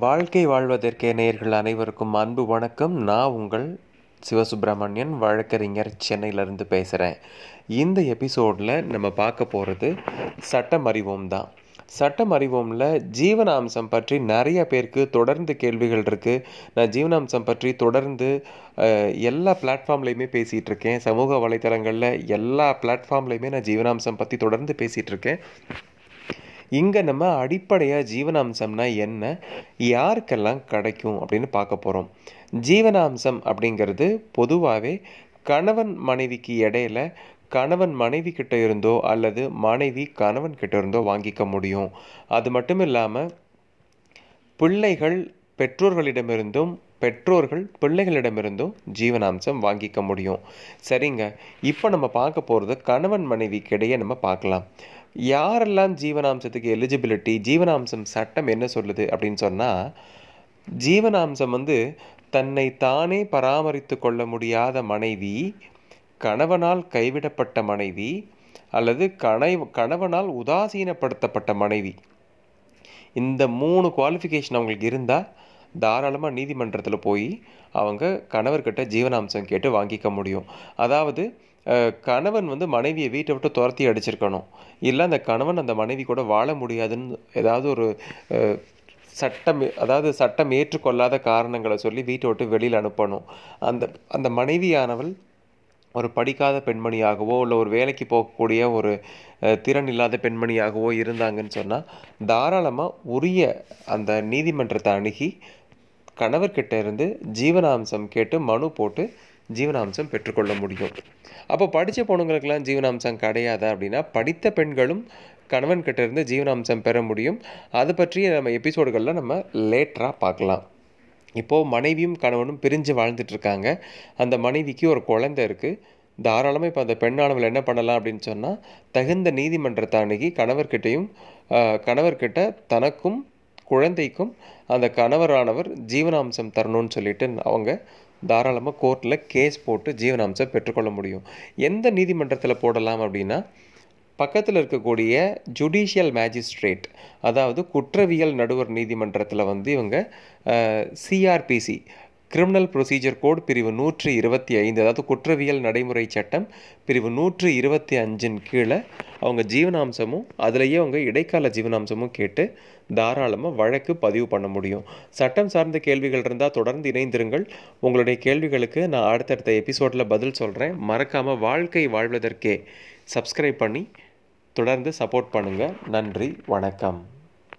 வாழ்க்கை வாழ்வதற்கே நேயர்கள் அனைவருக்கும் அன்பு வணக்கம். நான் உங்கள் சிவசுப்பிரமணியன் வழக்கறிஞர் சென்னையிலேருந்து பேசுகிறேன் இந்த எபிசோடில் நம்ம பார்க்க போகிறது சட்டம் அறிவோம் தான். சட்டம் அறிவோம்ல ஜீவனாம்சம் பற்றி நிறைய பேருக்கு தொடர்ந்து கேள்விகள் இருக்குது நான் ஜீவனாம்சம் பற்றி தொடர்ந்து எல்லா பிளாட்ஃபார்ம்லேயுமே பேசிகிட்டு இருக்கேன். சமூக வலைத்தளங்களில் எல்லா பிளாட்ஃபார்ம்லேயுமே நான் ஜீவனாம்சம் பற்றி தொடர்ந்து பேசிகிட்டு இருக்கேன். இங்கே நம்ம அடிப்படையாக ஜீவனாம்சம்னா என்ன? யாருக்கெல்லாம் கிடைக்கும் அப்படின்னு பார்க்க போகிறோம் ஜீவனாம்சம் அப்படிங்கிறது பொதுவாகவே கணவன் மனைவிக்கு இடையில கணவன் மனைவி கிட்ட இருந்தோ அல்லது மனைவி கணவன் கிட்ட இருந்தோ வாங்கிக்க முடியும். அது மட்டும் இல்லாமல் பிள்ளைகள் பெற்றோர்களிடமிருந்தும் பெற்றோர்கள் பிள்ளைகளிடமிருந்தும் ஜீவனாம்சம் வாங்கிக்க முடியும். சரிங்க. இப்போ நம்ம பார்க்க போகிறது கணவன் மனைவிக்கு இடையே நம்ம பார்க்கலாம். யாரெல்லாம் ஜீவனாம்சத்துக்கு எலிஜிபிலிட்டி ஜீவனாம்சம் சட்டம் என்ன சொல்லுது அப்படின்னு சொன்னால் ஜீவனாம்சம் வந்து தன்னை தானே பராமரித்து கொள்ள முடியாத மனைவி கணவனால் கைவிடப்பட்ட மனைவி அல்லது கணை கணவனால் உதாசீனப்படுத்தப்பட்ட மனைவி. இந்த மூணு குவாலிஃபிகேஷன் அவங்களுக்கு இருந்தால் தாராளமாக நீதிமன்றத்தில் போய் அவங்க கணவர்கிட்ட ஜீவனாம்சம் கேட்டு வாங்கிக்க முடியும். அதாவது கணவன் வந்து மனைவியை வீட்டை விட்டு துரத்தி அடிச்சிருக்கணும். இல்லை அந்த கணவன் அந்த மனைவி கூட வாழ முடியாதுன்னு ஏதாவது ஒரு சட்டம் அதாவது சட்டம் ஏற்றுக்கொள்ளாத காரணங்களை சொல்லி வீட்டை விட்டு வெளியில் அனுப்பணும். அந்த அந்த மனைவியானவள் ஒரு படிக்காத பெண்மணியாகவோ இல்லை ஒரு வேலைக்கு போகக்கூடிய ஒரு திறன் இல்லாத பெண்மணியாகவோ இருந்தாங்கன்னு சொன்னால் தாராளமாக உரிய அந்த நீதிமன்றத்தை அணுகி கணவர்கிட்ட இருந்து ஜீவனாம்சம் கேட்டு மனு போட்டு ஜீவனாம்சம் பெற்றுக்கொள்ள முடியும். அப்போ படித்த பொண்ணுங்களுக்கெல்லாம் ஜீவனாம்சம் கிடையாதா அப்படின்னா படித்த பெண்களும் கணவன் இருந்து ஜீவனாம்சம் பெற முடியும். அது பற்றிய நம்ம எபிசோடுகளில் நம்ம லேட்டராக பார்க்கலாம். இப்போது மனைவியும் கணவனும் பிரிஞ்சு வாழ்ந்துட்டுருக்காங்க அந்த மனைவிக்கு ஒரு குழந்தை இருக்குது தாராளமாக இப்போ அந்த பெண்ணானவள் என்ன பண்ணலாம் அப்படின்னு சொன்னால் தகுந்த நீதிமன்றத்தை அணுகி கணவர்கிட்டையும் கணவர்கிட்ட தனக்கும் குழந்தைக்கும் அந்த கணவரானவர் ஜீவனாம்சம் தரணும்னு சொல்லிட்டு அவங்க தாராளமாக கோர்ட்டில் கேஸ் போட்டு ஜீவனாம்சம் பெற்றுக்கொள்ள முடியும். எந்த நீதிமன்றத்தில் போடலாம் அப்படின்னா பக்கத்தில் இருக்கக்கூடிய ஜுடிஷியல் மேஜிஸ்ட்ரேட் அதாவது குற்றவியல் நடுவர் நீதிமன்றத்தில் வந்து இவங்க சிஆர்பிசி கிரிமினல் ப்ரொசீஜர் கோட் பிரிவு நூற்றி இருபத்தி ஐந்து அதாவது குற்றவியல் நடைமுறை சட்டம் பிரிவு நூற்றி இருபத்தி அஞ்சின் கீழே அவங்க ஜீவனாம்சமும் அதுலேயே அவங்க இடைக்கால ஜீவனாம்சமும் கேட்டு தாராளமாக வழக்கு பதிவு பண்ண முடியும். சட்டம் சார்ந்த கேள்விகள் இருந்தால் தொடர்ந்து இணைந்திருங்கள். உங்களுடைய கேள்விகளுக்கு நான் அடுத்தடுத்த எபிசோடில் பதில் சொல்கிறேன் மறக்காமல் வாழ்க்கை வாழ்வதற்கே சப்ஸ்கிரைப் பண்ணி தொடர்ந்து சப்போர்ட் பண்ணுங்கள் நன்றி வணக்கம்.